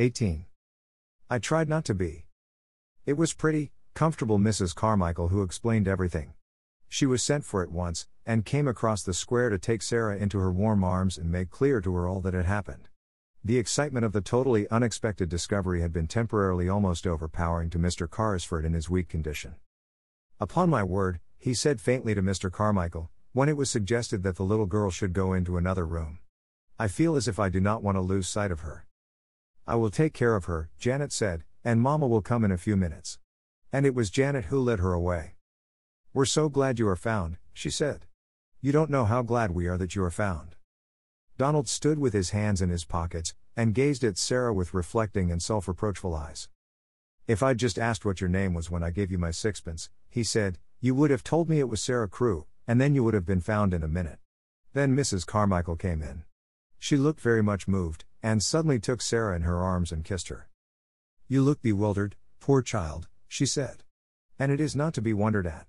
18. I tried not to be. It was pretty, comfortable Mrs. Carmichael who explained everything. She was sent for at once, and came across the square to take Sarah into her warm arms and make clear to her all that had happened. The excitement of the totally unexpected discovery had been temporarily almost overpowering to Mr. Carrisford in his weak condition. Upon my word, he said faintly to Mr. Carmichael, when it was suggested that the little girl should go into another room. I feel as if I do not want to lose sight of her. I will take care of her, Janet said, and Mama will come in a few minutes. And it was Janet who led her away. We're so glad you are found, she said. You don't know how glad we are that you are found. Donald stood with his hands in his pockets, and gazed at Sarah with reflecting and self reproachful eyes. If I'd just asked what your name was when I gave you my sixpence, he said, you would have told me it was Sarah Crewe, and then you would have been found in a minute. Then Mrs. Carmichael came in. She looked very much moved, and suddenly took Sarah in her arms and kissed her. You look bewildered, poor child, she said. And it is not to be wondered at.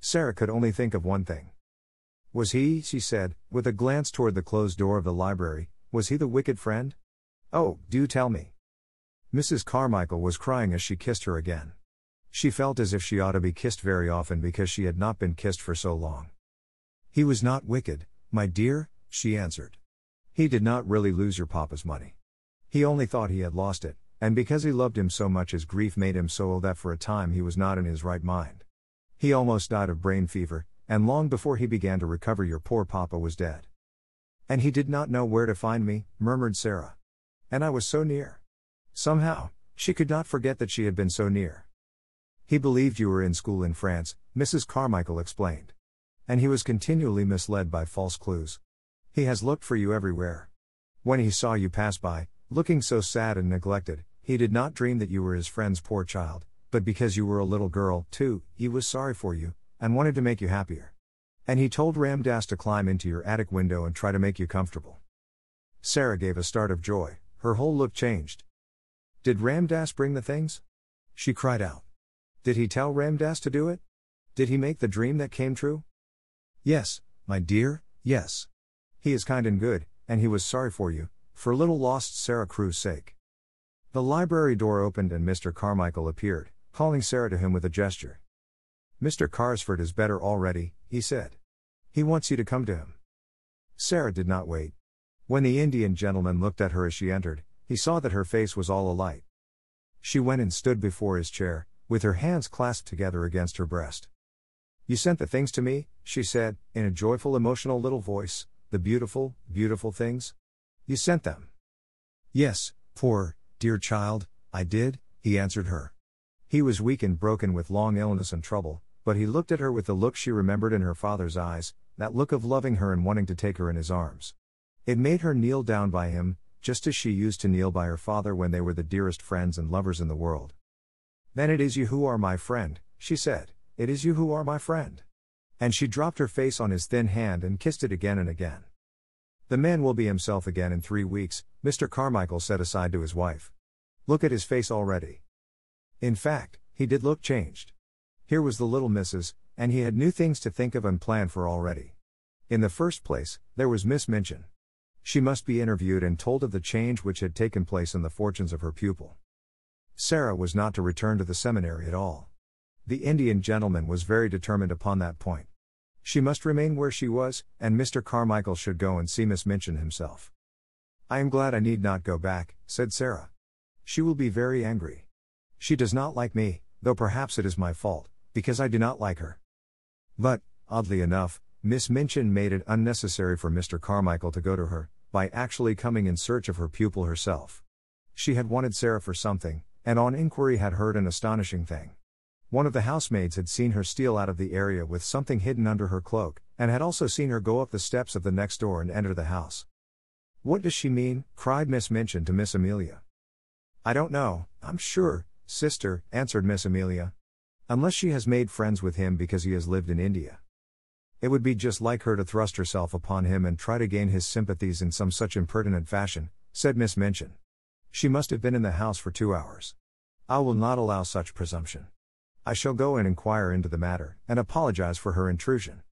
Sarah could only think of one thing. Was he, she said, with a glance toward the closed door of the library, was he the wicked friend? Oh, do tell me. Mrs. Carmichael was crying as she kissed her again. She felt as if she ought to be kissed very often because she had not been kissed for so long. He was not wicked, my dear, she answered. He did not really lose your papa's money. He only thought he had lost it, and because he loved him so much his grief made him so ill that for a time he was not in his right mind. He almost died of brain fever, and long before he began to recover, your poor papa was dead. And he did not know where to find me, murmured Sarah. And I was so near. Somehow, she could not forget that she had been so near. He believed you were in school in France, Mrs. Carmichael explained. And he was continually misled by false clues. He has looked for you everywhere. When he saw you pass by, looking so sad and neglected, he did not dream that you were his friend's poor child, but because you were a little girl, too, he was sorry for you, and wanted to make you happier. And he told Ram Dass to climb into your attic window and try to make you comfortable. Sarah gave a start of joy, her whole look changed. Did Ram Dass bring the things? She cried out. Did he tell Ram Dass to do it? Did he make the dream that came true? Yes, my dear, yes. He is kind and good, and he was sorry for you, for little lost Sarah Crewe's sake. The library door opened and Mr. Carmichael appeared, calling Sarah to him with a gesture. Mr. Carrisford is better already, he said. He wants you to come to him. Sarah did not wait. When the Indian gentleman looked at her as she entered, he saw that her face was all alight. She went and stood before his chair, with her hands clasped together against her breast. You sent the things to me, she said, in a joyful, emotional little voice, the beautiful, beautiful things? You sent them. Yes, poor, dear child, I did, he answered her. He was weak and broken with long illness and trouble, but he looked at her with the look she remembered in her father's eyes, that look of loving her and wanting to take her in his arms. It made her kneel down by him, just as she used to kneel by her father when they were the dearest friends and lovers in the world. Then it is you who are my friend, she said, it is you who are my friend. And she dropped her face on his thin hand and kissed it again and again. The man will be himself again in three weeks, Mr. Carmichael said aside to his wife. Look at his face already. In fact, he did look changed. Here was the little missus, and he had new things to think of and plan for already. In the first place, there was Miss Minchin. She must be interviewed and told of the change which had taken place in the fortunes of her pupil. Sarah was not to return to the seminary at all. The Indian gentleman was very determined upon that point. She must remain where she was, and Mr. Carmichael should go and see Miss Minchin himself. I am glad I need not go back, said Sarah. She will be very angry. She does not like me, though perhaps it is my fault because I do not like her. But, oddly enough, Miss Minchin made it unnecessary for Mr. Carmichael to go to her, by actually coming in search of her pupil herself. She had wanted Sarah for something, and on inquiry had heard an astonishing thing. One of the housemaids had seen her steal out of the area with something hidden under her cloak, and had also seen her go up the steps of the next door and enter the house. What does she mean? cried Miss Minchin to Miss Amelia. I don't know, I'm sure, sister, answered Miss Amelia. Unless she has made friends with him because he has lived in India. It would be just like her to thrust herself upon him and try to gain his sympathies in some such impertinent fashion, said Miss Minchin. She must have been in the house for two hours. I will not allow such presumption. I shall go and inquire into the matter, and apologize for her intrusion.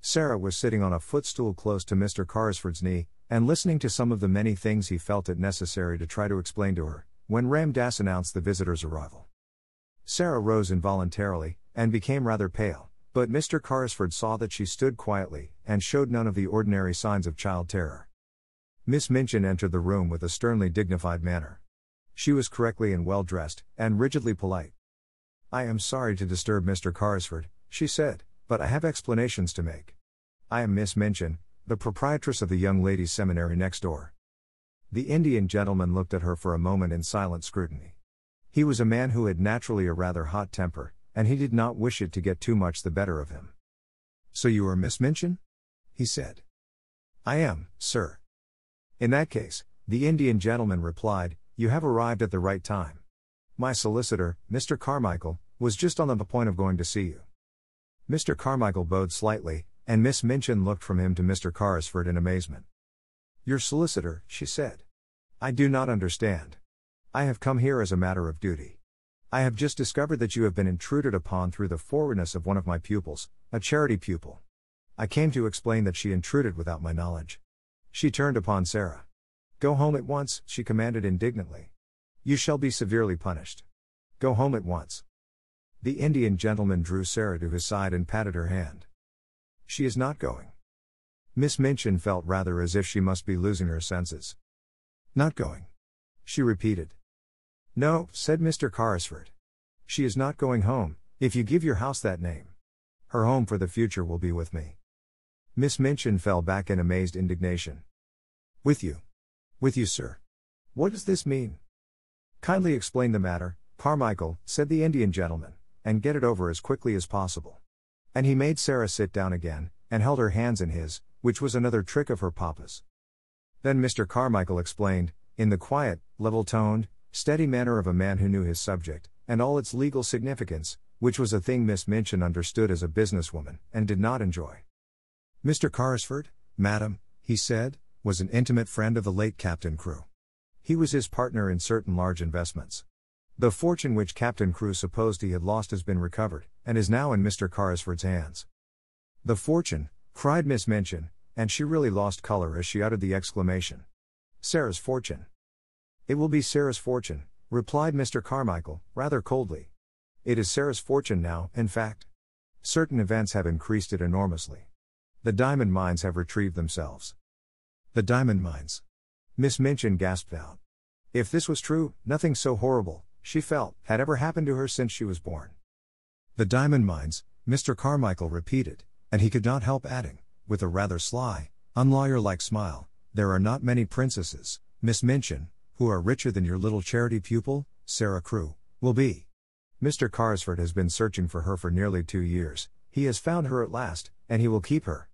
Sarah was sitting on a footstool close to Mr. Carrisford's knee, and listening to some of the many things he felt it necessary to try to explain to her, when Ram Dass announced the visitor's arrival. Sarah rose involuntarily, and became rather pale, but Mr. Carrisford saw that she stood quietly, and showed none of the ordinary signs of child terror. Miss Minchin entered the room with a sternly dignified manner. She was correctly and well dressed, and rigidly polite. I am sorry to disturb Mr. Carrisford, she said, but I have explanations to make. I am Miss Minchin, the proprietress of the young ladies' seminary next door. The Indian gentleman looked at her for a moment in silent scrutiny. He was a man who had naturally a rather hot temper, and he did not wish it to get too much the better of him. So you are Miss Minchin? he said. I am, sir. In that case, the Indian gentleman replied, You have arrived at the right time. My solicitor, Mr. Carmichael, was just on the point of going to see you. Mr. Carmichael bowed slightly, and Miss Minchin looked from him to Mr. Carrisford in amazement. Your solicitor, she said. I do not understand. I have come here as a matter of duty. I have just discovered that you have been intruded upon through the forwardness of one of my pupils, a charity pupil. I came to explain that she intruded without my knowledge. She turned upon Sarah. Go home at once, she commanded indignantly. You shall be severely punished. Go home at once. The Indian gentleman drew Sarah to his side and patted her hand. She is not going. Miss Minchin felt rather as if she must be losing her senses. Not going. She repeated. No, said Mr. Carrisford. She is not going home, if you give your house that name. Her home for the future will be with me. Miss Minchin fell back in amazed indignation. With you. With you, sir. What does this mean? Kindly explain the matter, Carmichael, said the Indian gentleman, and get it over as quickly as possible. And he made Sarah sit down again, and held her hands in his, which was another trick of her papa's. Then Mr. Carmichael explained, in the quiet, level toned, steady manner of a man who knew his subject, and all its legal significance, which was a thing Miss Minchin understood as a businesswoman, and did not enjoy. Mr. Carrisford, madam, he said, was an intimate friend of the late Captain Crewe. He was his partner in certain large investments. The fortune which Captain Crewe supposed he had lost has been recovered, and is now in Mr. Carrisford's hands. The fortune, cried Miss Minchin, and she really lost color as she uttered the exclamation. Sarah's fortune. It will be Sarah's fortune, replied Mr. Carmichael, rather coldly. It is Sarah's fortune now, in fact. Certain events have increased it enormously. The diamond mines have retrieved themselves. The diamond mines. Miss Minchin gasped out. If this was true, nothing so horrible, she felt, had ever happened to her since she was born. The diamond mines, Mr. Carmichael repeated, and he could not help adding, with a rather sly, unlawyer like smile, there are not many princesses, Miss Minchin, who are richer than your little charity pupil, Sarah Crewe, will be. Mr. Carrisford has been searching for her for nearly two years, he has found her at last, and he will keep her.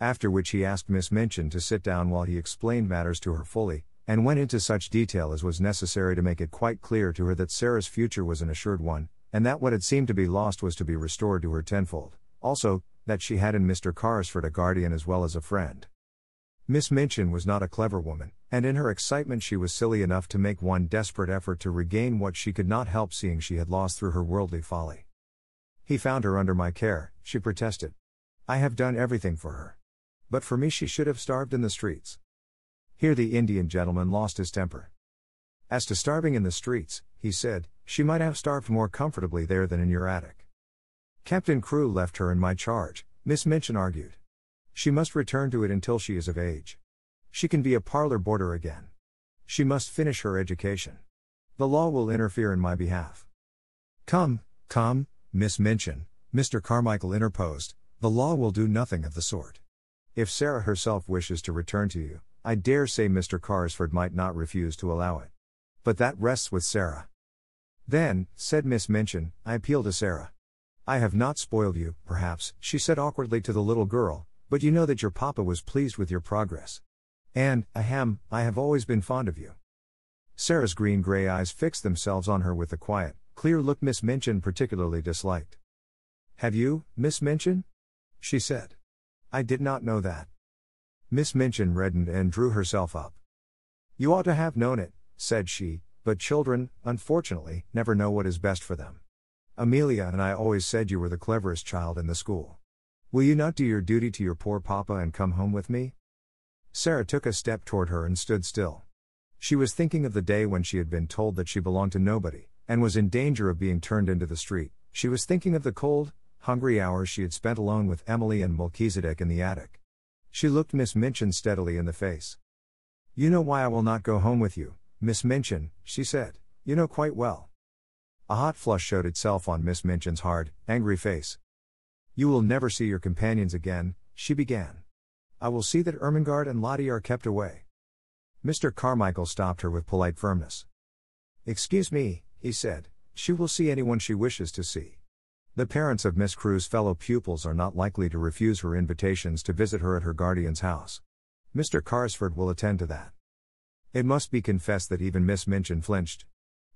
After which he asked Miss Minchin to sit down while he explained matters to her fully, and went into such detail as was necessary to make it quite clear to her that Sarah's future was an assured one, and that what had seemed to be lost was to be restored to her tenfold, also, that she had in Mr. Carrisford a guardian as well as a friend. Miss Minchin was not a clever woman, and in her excitement she was silly enough to make one desperate effort to regain what she could not help seeing she had lost through her worldly folly. He found her under my care, she protested. I have done everything for her. But for me she should have starved in the streets. Here the Indian gentleman lost his temper. As to starving in the streets, he said, she might have starved more comfortably there than in your attic. Captain Crewe left her in my charge, Miss Minchin argued. She must return to it until she is of age. She can be a parlor boarder again. She must finish her education. The law will interfere in my behalf. Come, come, Miss Minchin, Mr. Carmichael interposed, the law will do nothing of the sort. If Sarah herself wishes to return to you, I dare say Mr. Carrisford might not refuse to allow it. But that rests with Sarah. Then, said Miss Minchin, I appeal to Sarah. I have not spoiled you, perhaps, she said awkwardly to the little girl, but you know that your papa was pleased with your progress. And, ahem, I have always been fond of you. Sarah's green gray eyes fixed themselves on her with the quiet, clear look Miss Minchin particularly disliked. Have you, Miss Minchin? She said. I did not know that. Miss Minchin reddened and drew herself up. You ought to have known it, said she, but children, unfortunately, never know what is best for them. Amelia and I always said you were the cleverest child in the school. Will you not do your duty to your poor papa and come home with me? Sarah took a step toward her and stood still. She was thinking of the day when she had been told that she belonged to nobody, and was in danger of being turned into the street. She was thinking of the cold, hungry hours she had spent alone with Emily and Melchizedek in the attic. She looked Miss Minchin steadily in the face. You know why I will not go home with you, Miss Minchin, she said. You know quite well. A hot flush showed itself on Miss Minchin's hard, angry face. You will never see your companions again, she began. I will see that Ermengarde and Lottie are kept away. Mr. Carmichael stopped her with polite firmness. Excuse me, he said, she will see anyone she wishes to see. The parents of Miss Crewe's fellow pupils are not likely to refuse her invitations to visit her at her guardian's house. Mr. Carrisford will attend to that. It must be confessed that even Miss Minchin flinched.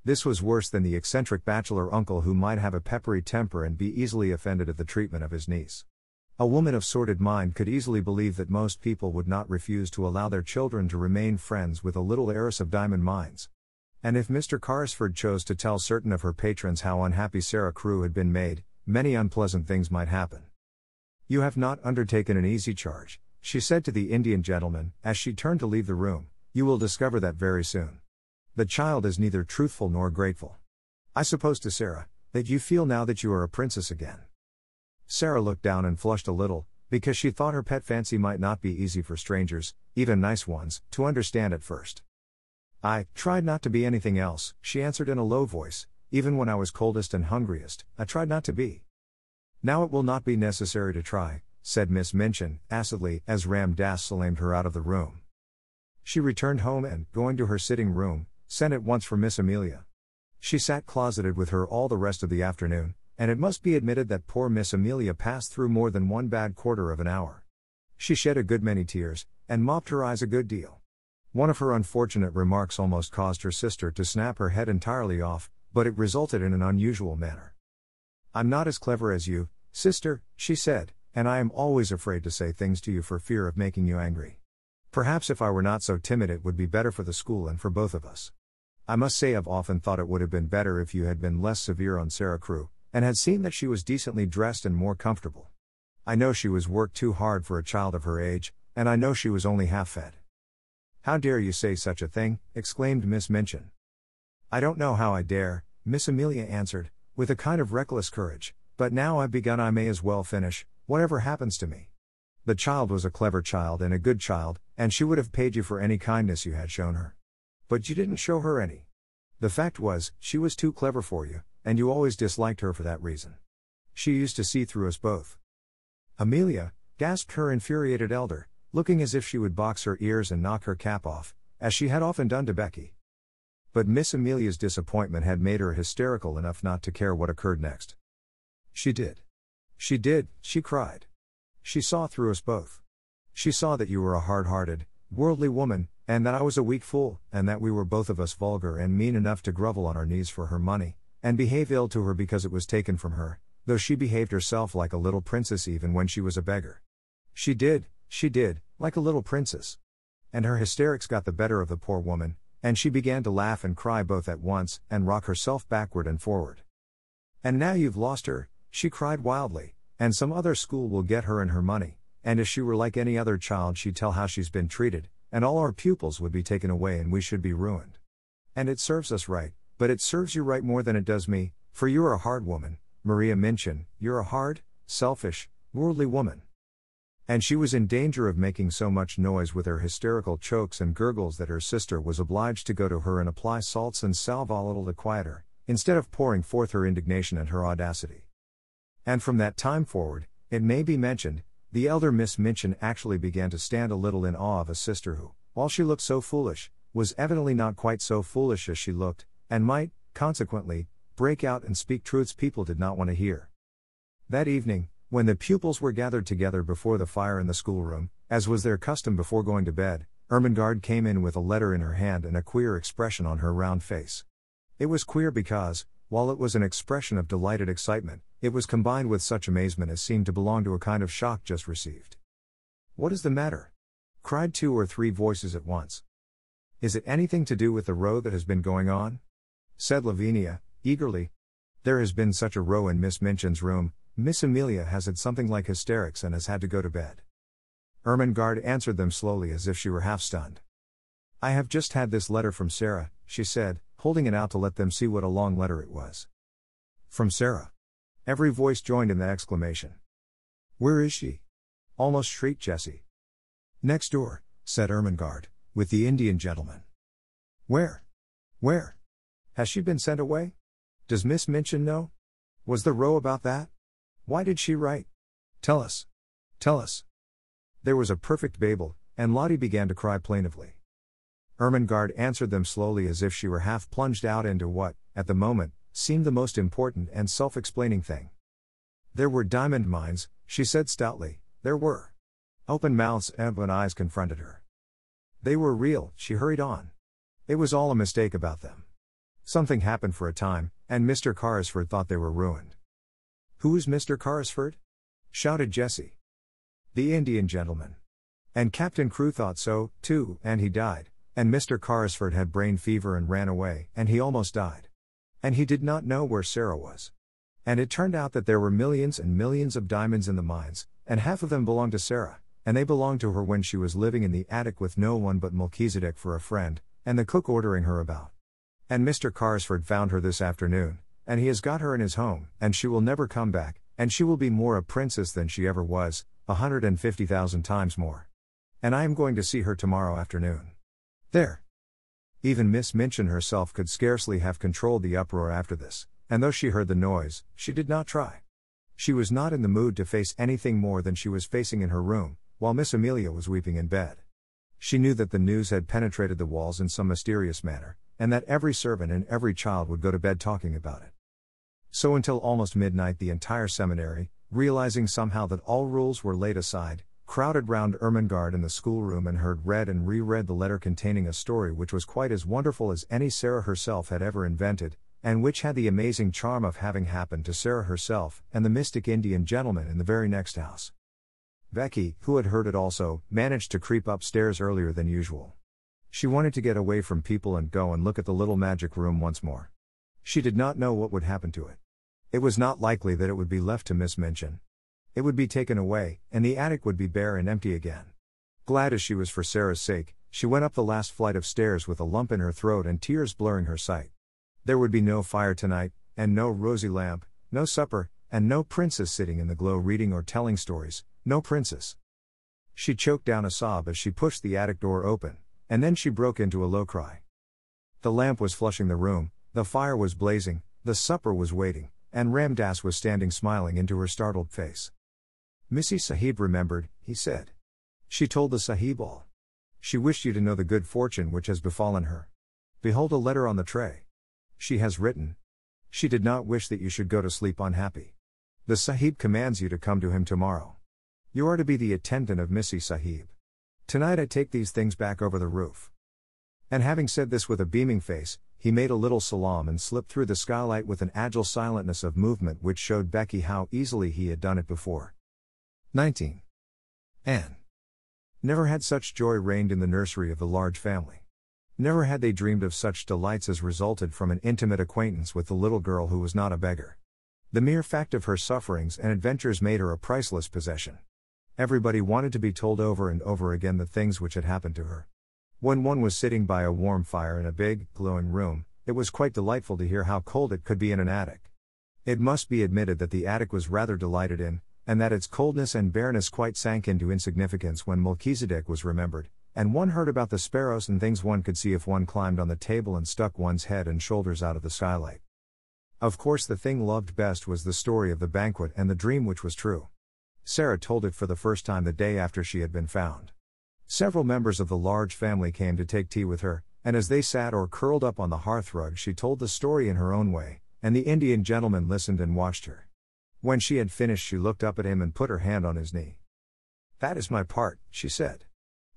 This was worse than the eccentric bachelor uncle who might have a peppery temper and be easily offended at the treatment of his niece. A woman of sordid mind could easily believe that most people would not refuse to allow their children to remain friends with a little heiress of diamond mines. And if Mr. Carrisford chose to tell certain of her patrons how unhappy Sarah Crewe had been made, many unpleasant things might happen. You have not undertaken an easy charge, she said to the Indian gentleman, as she turned to leave the room. You will discover that very soon. The child is neither truthful nor grateful. I suppose to Sarah, that you feel now that you are a princess again. Sarah looked down and flushed a little, because she thought her pet fancy might not be easy for strangers, even nice ones, to understand at first. I tried not to be anything else, she answered in a low voice, even when I was coldest and hungriest, I tried not to be. Now it will not be necessary to try, said Miss Minchin, acidly, as Ram Dass salamed her out of the room. She returned home and, going to her sitting room, sent at once for Miss Amelia. She sat closeted with her all the rest of the afternoon, and it must be admitted that poor Miss Amelia passed through more than one bad quarter of an hour. She shed a good many tears, and mopped her eyes a good deal. One of her unfortunate remarks almost caused her sister to snap her head entirely off, but it resulted in an unusual manner. I'm not as clever as you, sister, she said, and I am always afraid to say things to you for fear of making you angry. Perhaps if I were not so timid, it would be better for the school and for both of us. I must say, I've often thought it would have been better if you had been less severe on Sarah Crewe, and had seen that she was decently dressed and more comfortable. I know she was worked too hard for a child of her age, and I know she was only half fed. How dare you say such a thing? exclaimed Miss Minchin. I don't know how I dare, Miss Amelia answered, with a kind of reckless courage, but now I've begun I may as well finish, whatever happens to me. The child was a clever child and a good child, and she would have paid you for any kindness you had shown her. But you didn't show her any. The fact was, she was too clever for you, and you always disliked her for that reason. She used to see through us both. Amelia, gasped her infuriated elder, looking as if she would box her ears and knock her cap off, as she had often done to Becky. But Miss Amelia's disappointment had made her hysterical enough not to care what occurred next. She did. She did, she cried. She saw through us both. She saw that you were a hard hearted, worldly woman, and that I was a weak fool, and that we were both of us vulgar and mean enough to grovel on our knees for her money, and behave ill to her because it was taken from her, though she behaved herself like a little princess even when she was a beggar. She did, she did, like a little princess. And her hysterics got the better of the poor woman, and she began to laugh and cry both at once, and rock herself backward and forward. And now you've lost her, she cried wildly, and some other school will get her and her money, and if she were like any other child, she'd tell how she's been treated, and all our pupils would be taken away and we should be ruined. And it serves us right, but it serves you right more than it does me, for you're a hard woman, Maria Minchin, you're a hard, selfish, worldly woman. And she was in danger of making so much noise with her hysterical chokes and gurgles that her sister was obliged to go to her and apply salts and sal volatile to quiet her, instead of pouring forth her indignation and her audacity. And from that time forward, it may be mentioned, the elder Miss Minchin actually began to stand a little in awe of a sister who, while she looked so foolish, was evidently not quite so foolish as she looked, and might, consequently, break out and speak truths people did not want to hear. That evening, when the pupils were gathered together before the fire in the schoolroom, as was their custom before going to bed, Ermengarde came in with a letter in her hand and a queer expression on her round face. It was queer because, while it was an expression of delighted excitement, it was combined with such amazement as seemed to belong to a kind of shock just received. What is the matter? cried two or three voices at once. Is it anything to do with the row that has been going on? said Lavinia, eagerly. There has been such a row in Miss Minchin's room, Miss Amelia has had something like hysterics and has had to go to bed. Ermengarde answered them slowly as if she were half stunned. I have just had this letter from Sarah, she said, holding it out to let them see what a long letter it was. From Sarah. Every voice joined in the exclamation. Where is she? Almost shrieked Jessie. Next door, said Ermengarde, with the Indian gentleman. Where? Where? Has she been sent away? Does Miss Minchin know? Was the row about that? Why did she write? Tell us. Tell us. There was a perfect babel, and Lottie began to cry plaintively. Ermengarde answered them slowly as if she were half plunged out into what, at the moment, seemed the most important and self explaining thing. There were diamond mines, she said stoutly, there were. Open mouths and open eyes confronted her. They were real, she hurried on. It was all a mistake about them. Something happened for a time, and Mr. Carrisford thought they were ruined. Who is Mr. Carrisford? shouted Jessie. The Indian gentleman. And Captain Crewe thought so, too, and he died, and Mr. Carrisford had brain fever and ran away, and he almost died. And he did not know where Sarah was. And it turned out that there were millions and millions of diamonds in the mines, and half of them belonged to Sarah, and they belonged to her when she was living in the attic with no one but Melchizedek for a friend, and the cook ordering her about. And Mr. Carrisford found her this afternoon, and he has got her in his home, and she will never come back, and she will be more a princess than she ever was, a hundred and fifty thousand times more. And I am going to see her tomorrow afternoon. There. Even Miss Minchin herself could scarcely have controlled the uproar after this, and though she heard the noise, she did not try. She was not in the mood to face anything more than she was facing in her room, while Miss Amelia was weeping in bed. She knew that the news had penetrated the walls in some mysterious manner, and that every servant and every child would go to bed talking about it. So until almost midnight, the entire seminary, realizing somehow that all rules were laid aside, crowded round Ermengarde in the schoolroom and heard read and reread the letter containing a story which was quite as wonderful as any Sarah herself had ever invented, and which had the amazing charm of having happened to Sarah herself and the mystic Indian gentleman in the very next house. Becky, who had heard it also, managed to creep upstairs earlier than usual. She wanted to get away from people and go and look at the little magic room once more. She did not know what would happen to it. It was not likely that it would be left to Miss Minchin. It would be taken away, and the attic would be bare and empty again. Glad as she was for Sarah's sake, she went up the last flight of stairs with a lump in her throat and tears blurring her sight. There would be no fire tonight, and no rosy lamp, no supper, and no princess sitting in the glow reading or telling stories, no princess. She choked down a sob as she pushed the attic door open, and then she broke into a low cry. The lamp was flushing the room, the fire was blazing, the supper was waiting, and Ram Dass was standing smiling into her startled face. Missy Sahib remembered, he said. She told the Sahib all. She wished you to know the good fortune which has befallen her. Behold a letter on the tray. She has written. She did not wish that you should go to sleep unhappy. The Sahib commands you to come to him tomorrow. You are to be the attendant of Missy Sahib. Tonight I take these things back over the roof. And having said this with a beaming face, he made a little salam and slipped through the skylight with an agile silentness of movement which showed Becky how easily he had done it before. 19. Anne. Never had such joy reigned in the nursery of the large family. Never had they dreamed of such delights as resulted from an intimate acquaintance with the little girl who was not a beggar. The mere fact of her sufferings and adventures made her a priceless possession. Everybody wanted to be told over and over again the things which had happened to her. When one was sitting by a warm fire in a big, glowing room, it was quite delightful to hear how cold it could be in an attic. It must be admitted that the attic was rather delighted in, and that its coldness and bareness quite sank into insignificance when Melchizedek was remembered, and one heard about the sparrows and things one could see if one climbed on the table and stuck one's head and shoulders out of the skylight. Of course, the thing loved best was the story of the banquet and the dream which was true. Sarah told it for the first time the day after she had been found. Several members of the large family came to take tea with her, and as they sat or curled up on the hearthrug, she told the story in her own way, and the Indian gentleman listened and watched her. When she had finished, she looked up at him and put her hand on his knee. That is my part, she said.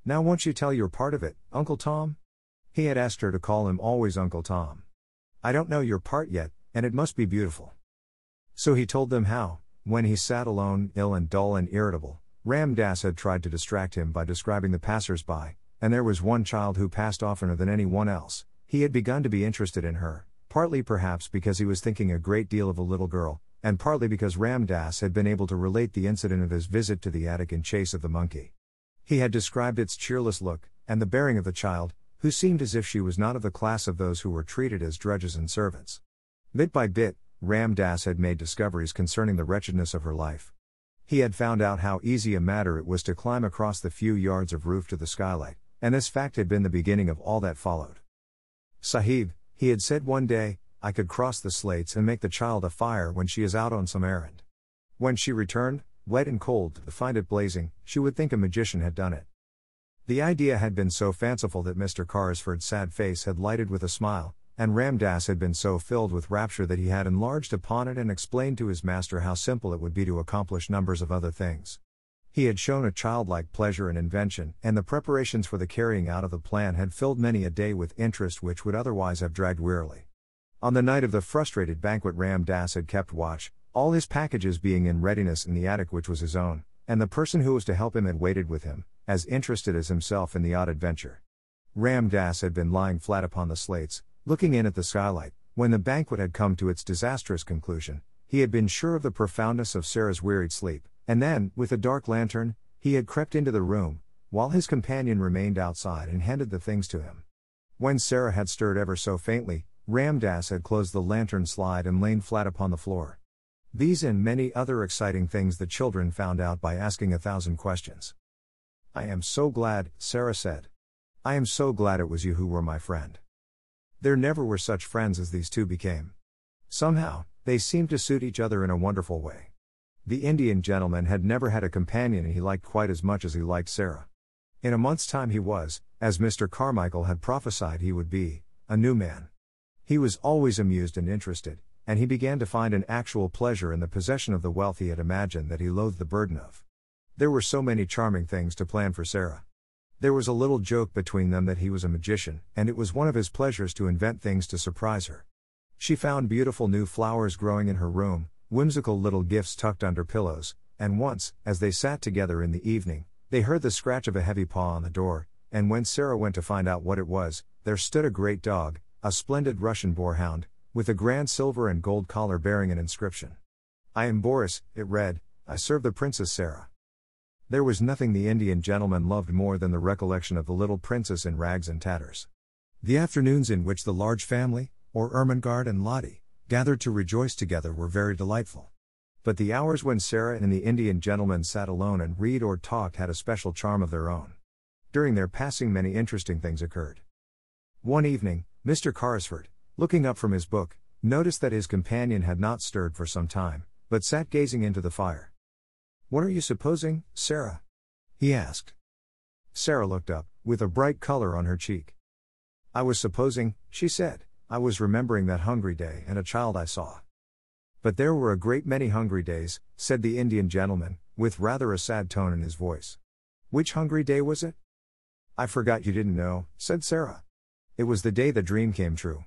Now won't you tell your part of it, Uncle Tom? He had asked her to call him always Uncle Tom. I don't know your part yet, and it must be beautiful. So he told them how, when he sat alone, ill and dull and irritable, Ram Dass had tried to distract him by describing the passers by, and there was one child who passed oftener than anyone else. He had begun to be interested in her, partly perhaps because he was thinking a great deal of a little girl, and partly because Ram Dass had been able to relate the incident of his visit to the attic in chase of the monkey. He had described its cheerless look, and the bearing of the child, who seemed as if she was not of the class of those who were treated as drudges and servants. Bit by bit, Ram Dass had made discoveries concerning the wretchedness of her life. He had found out how easy a matter it was to climb across the few yards of roof to the skylight, and this fact had been the beginning of all that followed. Sahib, he had said one day, I could cross the slates and make the child a fire when she is out on some errand. When she returned, wet and cold, to find it blazing, she would think a magician had done it. The idea had been so fanciful that Mr. Carrisford's sad face had lighted with a smile, and Ram Dass had been so filled with rapture that he had enlarged upon it and explained to his master how simple it would be to accomplish numbers of other things. He had shown a childlike pleasure in invention, and the preparations for the carrying out of the plan had filled many a day with interest which would otherwise have dragged wearily. On the night of the frustrated banquet, Ram Dass had kept watch, all his packages being in readiness in the attic which was his own, and the person who was to help him had waited with him, as interested as himself in the odd adventure. Ram Dass had been lying flat upon the slates, Looking in at the skylight, when the banquet had come to its disastrous conclusion, he had been sure of the profoundness of Sarah's wearied sleep, and then, with a dark lantern, he had crept into the room, while his companion remained outside and handed the things to him. When Sarah had stirred ever so faintly, Ram Dass had closed the lantern slide and lain flat upon the floor. These and many other exciting things the children found out by asking a thousand questions. I am so glad, Sarah said. I am so glad it was you who were my friend. There never were such friends as these two became. Somehow, they seemed to suit each other in a wonderful way. The Indian gentleman had never had a companion he liked quite as much as he liked Sarah. In a month's time he was, as Mr. Carmichael had prophesied he would be, a new man. He was always amused and interested, and he began to find an actual pleasure in the possession of the wealth he had imagined that he loathed the burden of. There were so many charming things to plan for Sarah. There was a little joke between them that he was a magician, and it was one of his pleasures to invent things to surprise her. She found beautiful new flowers growing in her room, whimsical little gifts tucked under pillows, and once, as they sat together in the evening, they heard the scratch of a heavy paw on the door, and when Sarah went to find out what it was, there stood a great dog, a splendid Russian boarhound, with a grand silver and gold collar bearing an inscription. I am Boris, it read, I serve the Princess Sarah. There was nothing the Indian gentleman loved more than the recollection of the little princess in rags and tatters. The afternoons in which the large family, or Ermengarde and Lottie, gathered to rejoice together were very delightful. But the hours when Sarah and the Indian gentleman sat alone and read or talked had a special charm of their own. During their passing, many interesting things occurred. One evening, Mr. Carrisford, looking up from his book, noticed that his companion had not stirred for some time, but sat gazing into the fire. What are you supposing, Sarah? He asked. Sarah looked up, with a bright color on her cheek. I was supposing, she said, I was remembering that hungry day and a child I saw. But there were a great many hungry days, said the Indian gentleman, with rather a sad tone in his voice. Which hungry day was it? I forgot you didn't know, said Sarah. It was the day the dream came true.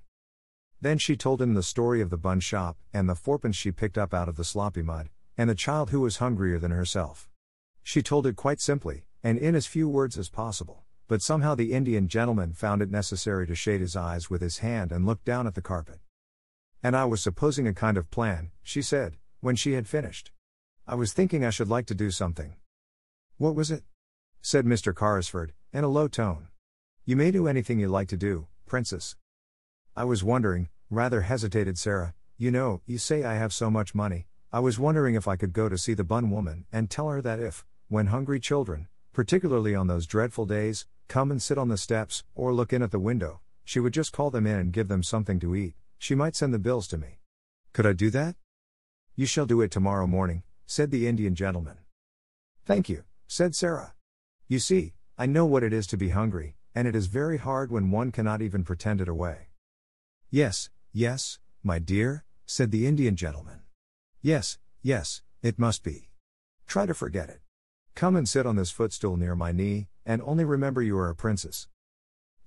Then she told him the story of the bun shop and the fourpence she picked up out of the sloppy mud, and the child who was hungrier than herself. She told it quite simply, and in as few words as possible, but somehow the Indian gentleman found it necessary to shade his eyes with his hand and look down at the carpet. And I was supposing a kind of plan, she said, when she had finished. I was thinking I should like to do something. What was it? said Mr. Carrisford, in a low tone. You may do anything you like to do, Princess. I was wondering, rather hesitated Sarah, you know, you say I have so much money, I was wondering if I could go to see the bun woman and tell her that if, when hungry children, particularly on those dreadful days, come and sit on the steps, or look in at the window, she would just call them in and give them something to eat, she might send the bills to me. Could I do that? You shall do it tomorrow morning, said the Indian gentleman. Thank you, said Sarah. You see, I know what it is to be hungry, and it is very hard when one cannot even pretend it away. Yes, yes, my dear, said the Indian gentleman. Yes, yes, it must be. Try to forget it. Come and sit on this footstool near my knee, and only remember you are a princess.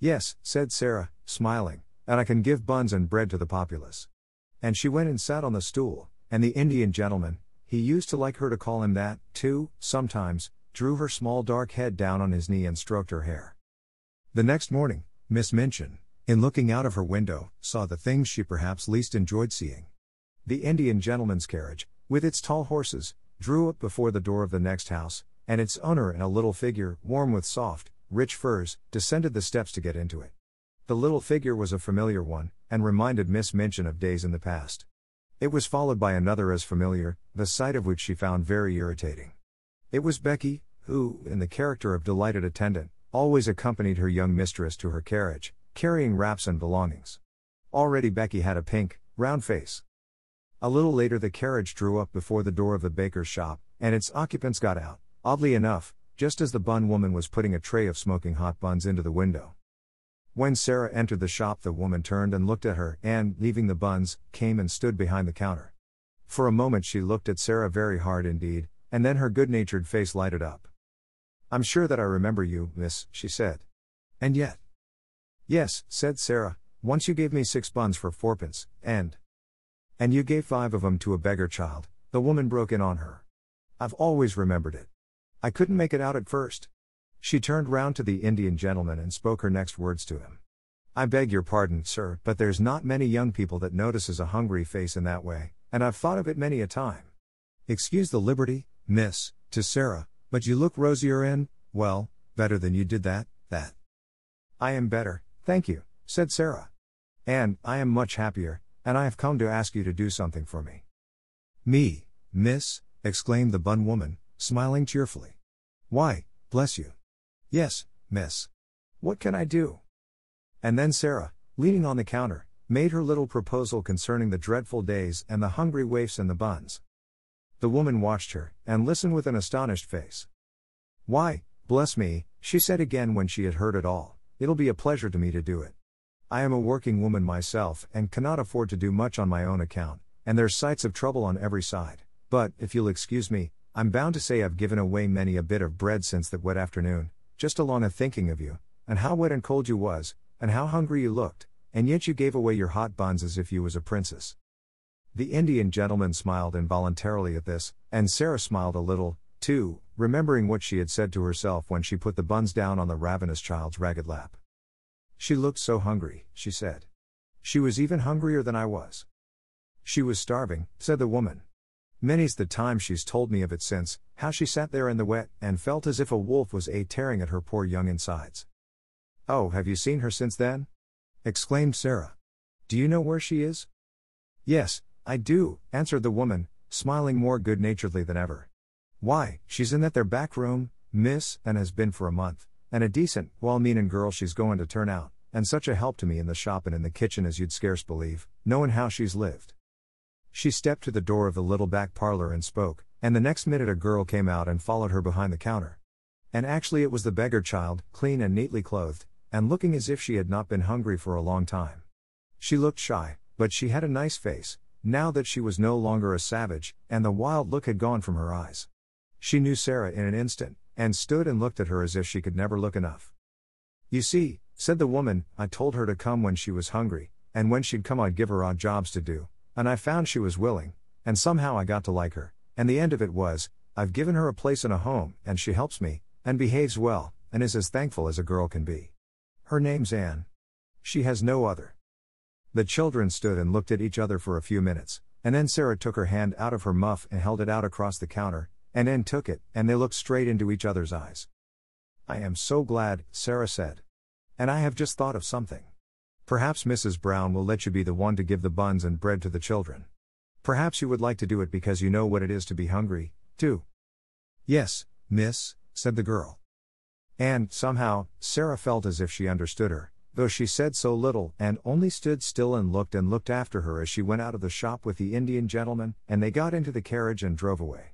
Yes, said Sarah, smiling, and I can give buns and bread to the populace. And she went and sat on the stool, and the Indian gentleman, he used to like her to call him that, too, sometimes, drew her small dark head down on his knee and stroked her hair. The next morning, Miss Minchin, in looking out of her window, saw the things she perhaps least enjoyed seeing. The Indian gentleman's carriage, with its tall horses, drew up before the door of the next house, and its owner and a little figure, warm with soft, rich furs, descended the steps to get into it. The little figure was a familiar one, and reminded Miss Minchin of days in the past. It was followed by another as familiar, the sight of which she found very irritating. It was Becky, who, in the character of delighted attendant, always accompanied her young mistress to her carriage, carrying wraps and belongings. Already Becky had a pink, round face. A little later, the carriage drew up before the door of the baker's shop, and its occupants got out, oddly enough, just as the bun woman was putting a tray of smoking hot buns into the window. When Sarah entered the shop, the woman turned and looked at her, and, leaving the buns, came and stood behind the counter. For a moment, she looked at Sarah very hard indeed, and then her good natured face lighted up. I'm sure that I remember you, miss, she said. And yet. Yes, said Sarah, once you gave me six buns for fourpence, and. And you gave five of 'em to a beggar child, the woman broke in on her. I've always remembered it. I couldn't make it out at first. She turned round to the Indian gentleman and spoke her next words to him. I beg your pardon, sir, but there's not many young people that notices a hungry face in that way, and I've thought of it many a time. Excuse the liberty, miss, to Sarah, but you look rosier and, well, better than you did that, that. I am better, thank you, said Sarah. And, I am much happier, and I have come to ask you to do something for me. Me, miss, exclaimed the bun woman, smiling cheerfully. Why, bless you. Yes, miss. What can I do? And then Sarah, leaning on the counter, made her little proposal concerning the dreadful days and the hungry waifs and the buns. The woman watched her, and listened with an astonished face. Why, bless me, she said again when she had heard it all, it'll be a pleasure to me to do it. I am a working woman myself and cannot afford to do much on my own account, and there's sights of trouble on every side. But, if you'll excuse me, I'm bound to say I've given away many a bit of bread since that wet afternoon, just along a thinking of you, and how wet and cold you was, and how hungry you looked, and yet you gave away your hot buns as if you was a princess. The Indian gentleman smiled involuntarily at this, and Sarah smiled a little, too, remembering what she had said to herself when she put the buns down on the ravenous child's ragged lap. She looked so hungry, she said. She was even hungrier than I was. She was starving, said the woman. Many's the time she's told me of it since, how she sat there in the wet, and felt as if a wolf was a tearing at her poor young insides. Oh, have you seen her since then? exclaimed Sarah. Do you know where she is? Yes, I do, answered the woman, smiling more good naturedly than ever. Why, she's in that there back room, miss, and has been for a month, and a decent, well meanin' girl she's goin' to turn out, and such a help to me in the shop and in the kitchen as you'd scarce believe, knowin' how she's lived. She stepped to the door of the little back parlor and spoke, and the next minute a girl came out and followed her behind the counter. And actually, it was the beggar child, clean and neatly clothed, and looking as if she had not been hungry for a long time. She looked shy, but she had a nice face, now that she was no longer a savage, and the wild look had gone from her eyes. She knew Sarah in an instant, and stood and looked at her as if she could never look enough. You see, said the woman, I told her to come when she was hungry, and when she'd come I'd give her odd jobs to do, and I found she was willing, and somehow I got to like her, and the end of it was, I've given her a place in a home, and she helps me, and behaves well, and is as thankful as a girl can be. Her name's Anne. She has no other. The children stood and looked at each other for a few minutes, and then Sarah took her hand out of her muff and held it out across the counter, and Anne took it, and they looked straight into each other's eyes. I am so glad, Sarah said. And I have just thought of something. Perhaps Mrs. Brown will let you be the one to give the buns and bread to the children. Perhaps you would like to do it because you know what it is to be hungry, too. Yes, miss, said the girl. And, somehow, Sarah felt as if she understood her, though she said so little, and only stood still and looked and looked after her as she went out of the shop with the Indian gentleman, and they got into the carriage and drove away.